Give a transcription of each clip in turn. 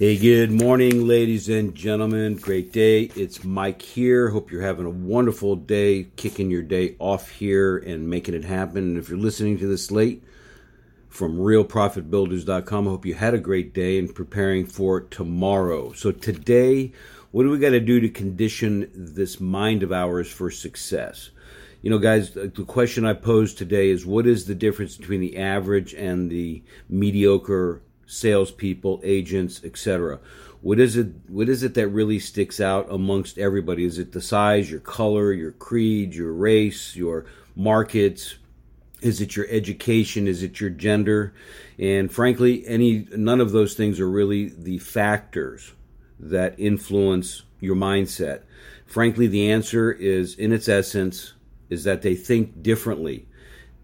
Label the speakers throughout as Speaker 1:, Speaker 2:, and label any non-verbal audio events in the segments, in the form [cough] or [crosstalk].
Speaker 1: Hey, good morning, ladies and gentlemen. Great day. It's Mike here. Hope you're having a wonderful day, kicking your day off here and making it happen. And if you're listening to this late from realprofitbuilders.com, I hope you had a great day and preparing for tomorrow. So, today, what do we got to do to condition this mind of ours for success? You know, guys, the question I posed today is what is the difference between the average and the mediocre salespeople, agents, etc. What is it? What is it that really sticks out amongst everybody? Is it the size, your color, your creed, your race, your markets? Is it your education? Is it your gender? And frankly, any none of those things are really the factors that influence your mindset. Frankly, the answer is in its essence is that they think differently.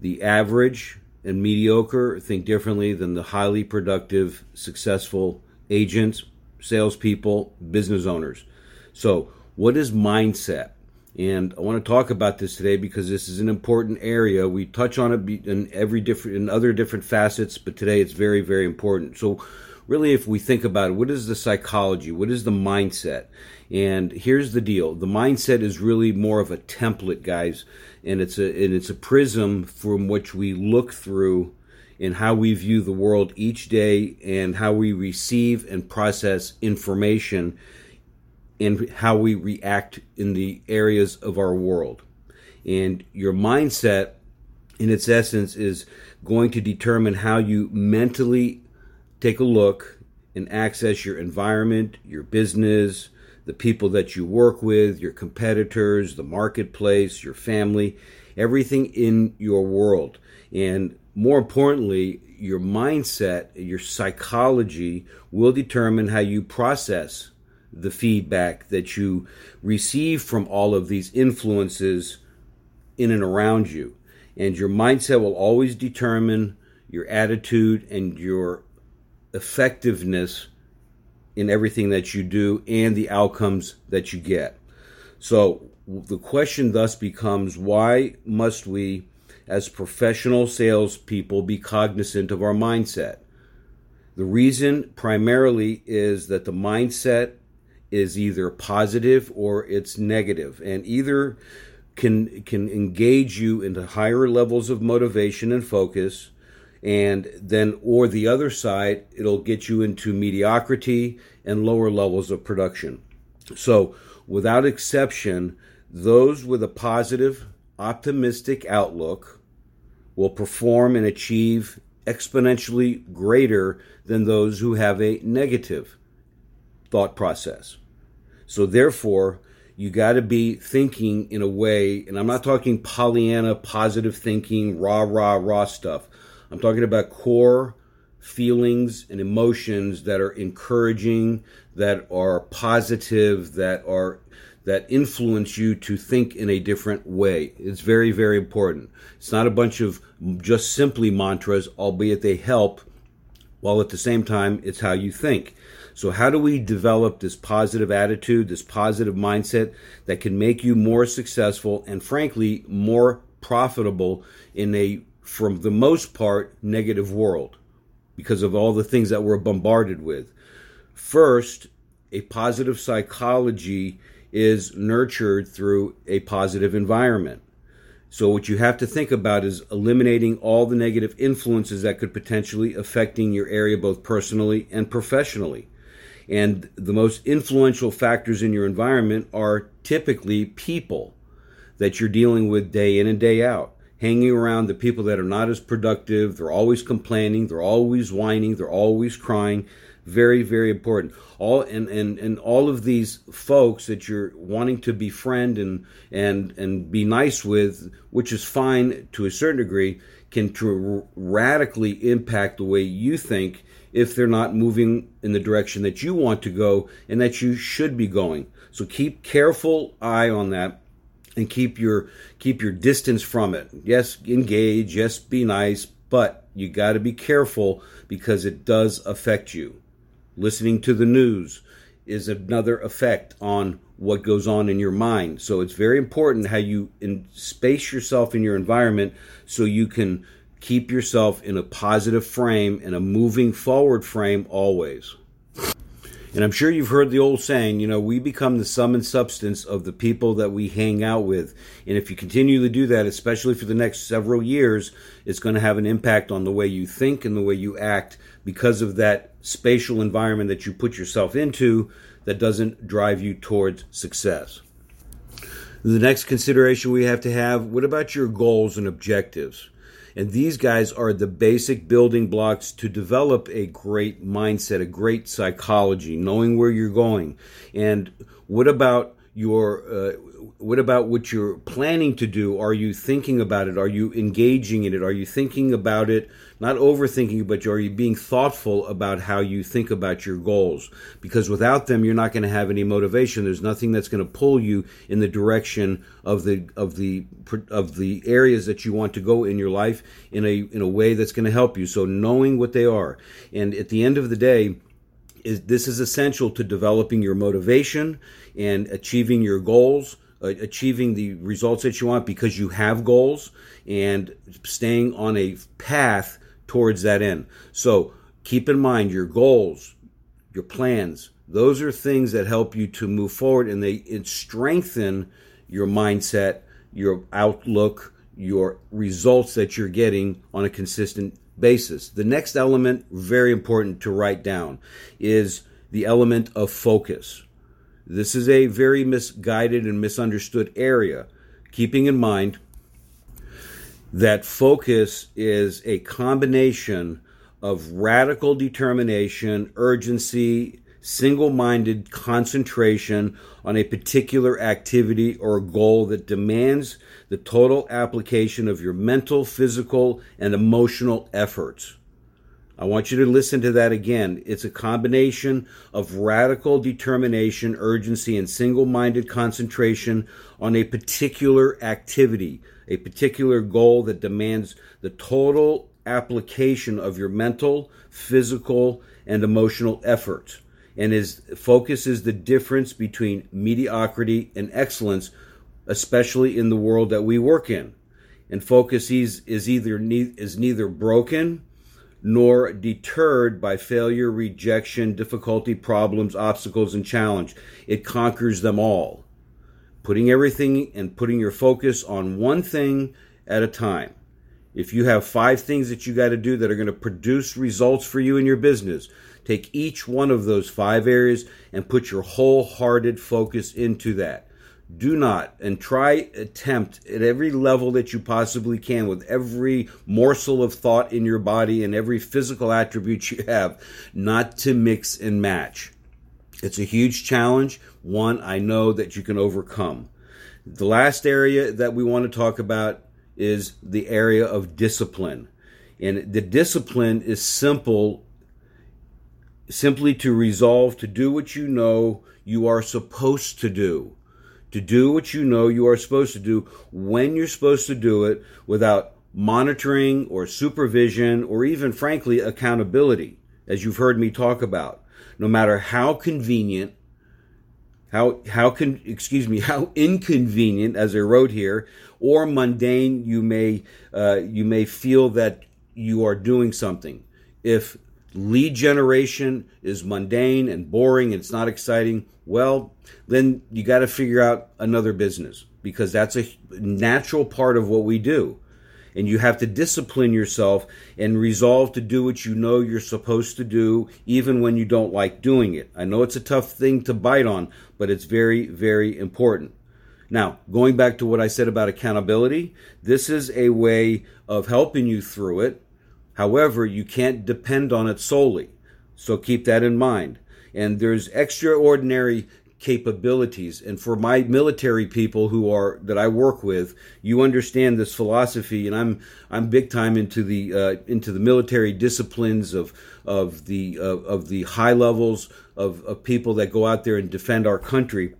Speaker 1: The average and mediocre think differently than the highly productive, successful agents, salespeople, business owners. So, what is mindset? And I want to talk about this today because this is an important area. We touch on it in every different in other different facets, but today it's very very important. So, really, if we think about it, what is the psychology? What is the mindset? And here's the deal: the mindset is really more of a template, guys, and it's a and it's a prism from which we look through in how we view the world each day and how we receive and process information and how we react in the areas of our world. And your mindset, in its essence, is going to determine how you mentally take a look and access your environment, your business, the people that you work with, your competitors, the marketplace, your family, everything in your world. And more importantly, your mindset, your psychology will determine how you process the feedback that you receive from all of these influences in and around you. And your mindset will always determine your attitude and your effectiveness in everything that you do and the outcomes that you get. So the question thus becomes why must we, as professional salespeople, be cognizant of our mindset? The reason primarily is that the mindset is either positive or it's negative, and either can can engage you into higher levels of motivation and focus and then or the other side it'll get you into mediocrity and lower levels of production. So without exception those with a positive optimistic outlook will perform and achieve exponentially greater than those who have a negative thought process. So therefore you got to be thinking in a way and i'm not talking pollyanna positive thinking rah rah rah stuff I'm talking about core feelings and emotions that are encouraging, that are positive, that are that influence you to think in a different way. It's very, very important. It's not a bunch of just simply mantras, albeit they help, while at the same time, it's how you think. So, how do we develop this positive attitude, this positive mindset that can make you more successful and, frankly, more profitable in a from the most part, negative world because of all the things that we're bombarded with. First, a positive psychology is nurtured through a positive environment. So what you have to think about is eliminating all the negative influences that could potentially affecting your area both personally and professionally. And the most influential factors in your environment are typically people that you're dealing with day in and day out hanging around the people that are not as productive. They're always complaining. They're always whining. They're always crying. Very, very important. All and, and, and all of these folks that you're wanting to befriend and and and be nice with, which is fine to a certain degree, can tr- radically impact the way you think if they're not moving in the direction that you want to go and that you should be going. So keep careful eye on that and keep your keep your distance from it. Yes, engage, yes, be nice, but you got to be careful because it does affect you. Listening to the news is another effect on what goes on in your mind. So it's very important how you in, space yourself in your environment so you can keep yourself in a positive frame and a moving forward frame always. And I'm sure you've heard the old saying, you know, we become the sum and substance of the people that we hang out with. And if you continue to do that, especially for the next several years, it's going to have an impact on the way you think and the way you act because of that spatial environment that you put yourself into that doesn't drive you towards success. The next consideration we have to have what about your goals and objectives? And these guys are the basic building blocks to develop a great mindset, a great psychology, knowing where you're going. And what about your uh, what about what you're planning to do? Are you thinking about it? Are you engaging in it? Are you thinking about it not overthinking but are you being thoughtful about how you think about your goals? Because without them you're not going to have any motivation. There's nothing that's going to pull you in the direction of the of the of the areas that you want to go in your life in a in a way that's going to help you. So knowing what they are. And at the end of the day is this is essential to developing your motivation and achieving your goals uh, achieving the results that you want because you have goals and staying on a path towards that end. So keep in mind your goals your plans those are things that help you to move forward and they strengthen your mindset your outlook your results that you're getting on a consistent basis. The next element, very important to write down, is the element of focus. This is a very misguided and misunderstood area, keeping in mind that focus is a combination of radical determination, urgency, single minded concentration on a particular activity or goal that demands the total application of your mental, physical, and emotional efforts. I want you to listen to that again. It's a combination of radical determination, urgency, and single minded concentration on a particular activity, a particular goal that demands the total application of your mental, physical, and emotional efforts and his focus is the difference between mediocrity and excellence, especially in the world that we work in. And focus is, is either is neither broken nor deterred by failure, rejection, difficulty, problems, obstacles, and challenge. It conquers them all. Putting everything and putting your focus on one thing at a time. If you have five things that you got to do that are going to produce results for you in your business, Take each one of those five areas and put your wholehearted focus into that. Do not and try attempt at every level that you possibly can with every morsel of thought in your body and every physical attribute you have not to mix and match. It's a huge challenge, one I know that you can overcome. The last area that we want to talk about is the area of discipline. And the discipline is simple simply to resolve to do what you know you are supposed to do. To do what you know you are supposed to do when you're supposed to do it without monitoring or supervision or even, frankly, accountability, as you've heard me talk about. No matter how convenient, how, how can, excuse me, [laughs] how inconvenient, as I wrote here, or mundane you may, uh, you may feel that you are doing something. If lead generation is mundane and boring and it's not exciting, well, then you got to figure out another business because that's a natural part of what we do. And you have to discipline yourself and resolve to do what you know you're supposed to do, even when you don't like doing it. I know it's a tough thing to bite on, but it's very, very important. Now, going back to what I said about accountability, this is a way of helping you through it However, you can't depend on it solely. So keep that in mind. And there's extraordinary capabilities. And for my military people who are that I work with you understand this philosophy and I'm I'm big time into the uh, into the military disciplines of of the uh, of the high levels of, of people that go out there and defend our country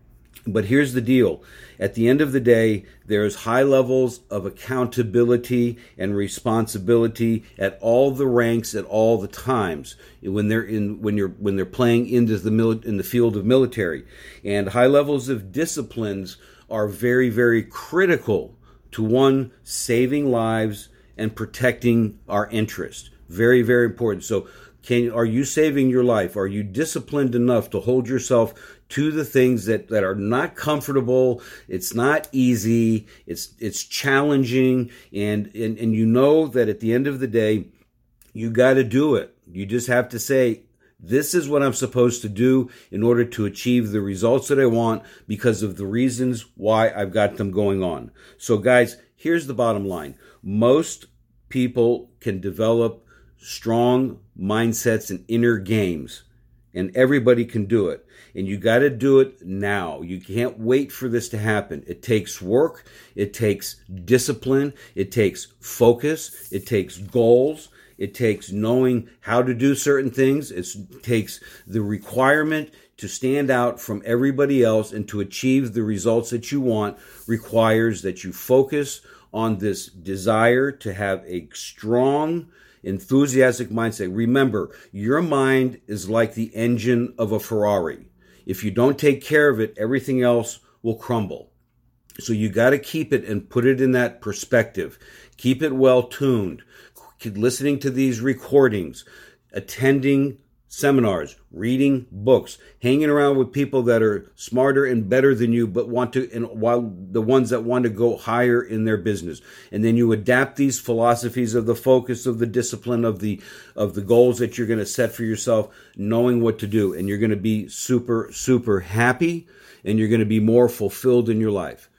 Speaker 1: but here's the deal. At the end of the day, there's high levels of accountability and responsibility at all the ranks at all the times when they're in when you're when they're playing into the mili- in the field of military. And high levels of disciplines are very very critical to one saving lives and protecting our interest. Very very important. So Can are you saving your life? Are you disciplined enough to hold yourself to the things that, that are not comfortable? It's not easy. It's it's challenging and, and and you know that at the end of the day you got to do it. You just have to say this is what I'm supposed to do in order to achieve the results that I want because of the reasons why I've got them going on. So guys, here's the bottom line. Most people can develop strong mindsets and inner games and everybody can do it. And you got to do it now. You can't wait for this to happen. It takes work it takes discipline it takes focus it takes goals it takes knowing how to do certain things it takes the requirement to stand out from everybody else and to achieve the results that you want requires that you focus on this desire to have a strong enthusiastic mindset. Remember, your mind is like the engine of a Ferrari. If you don't take care of it, everything else will crumble. So you got to keep it and put it in that perspective. Keep it well tuned. Keep listening to these recordings, attending seminars, reading books, hanging around with people that are smarter and better than you, but want to, and while the ones that want to go higher in their business. And then you adapt these philosophies of the focus, of the discipline, of the, of the goals that you're going to set for yourself, knowing what to do. And you're going to be super, super happy and you're going to be more fulfilled in your life.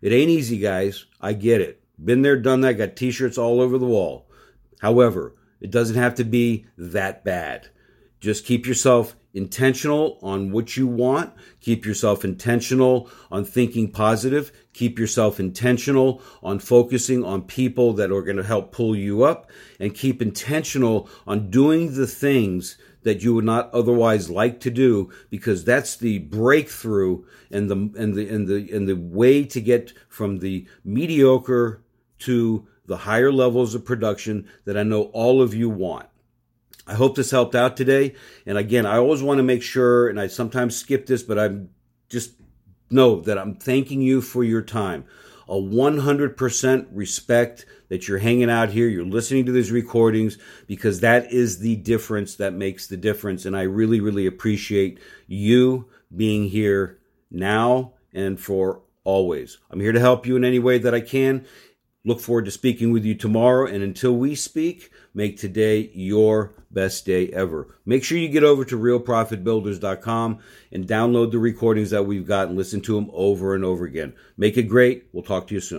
Speaker 1: It ain't easy, guys. I get it. Been there, done that, got t shirts all over the wall. However, it doesn't have to be that bad. Just keep yourself intentional on what you want. Keep yourself intentional on thinking positive. Keep yourself intentional on focusing on people that are going to help pull you up and keep intentional on doing the things that you would not otherwise like to do because that's the breakthrough and the and the and the and the way to get from the mediocre to the higher levels of production that I know all of you want. I hope this helped out today. And again, I always want to make sure, and I sometimes skip this, but I'm just know that I'm thanking you for your time. A 100% respect that you're hanging out here, you're listening to these recordings, because that is the difference that makes the difference. And I really, really appreciate you being here now and for always. I'm here to help you in any way that I can. Look forward to speaking with you tomorrow. And until we speak, make today your best day ever. Make sure you get over to realprofitbuilders.com and download the recordings that we've got and listen to them over and over again. Make it great. We'll talk to you soon.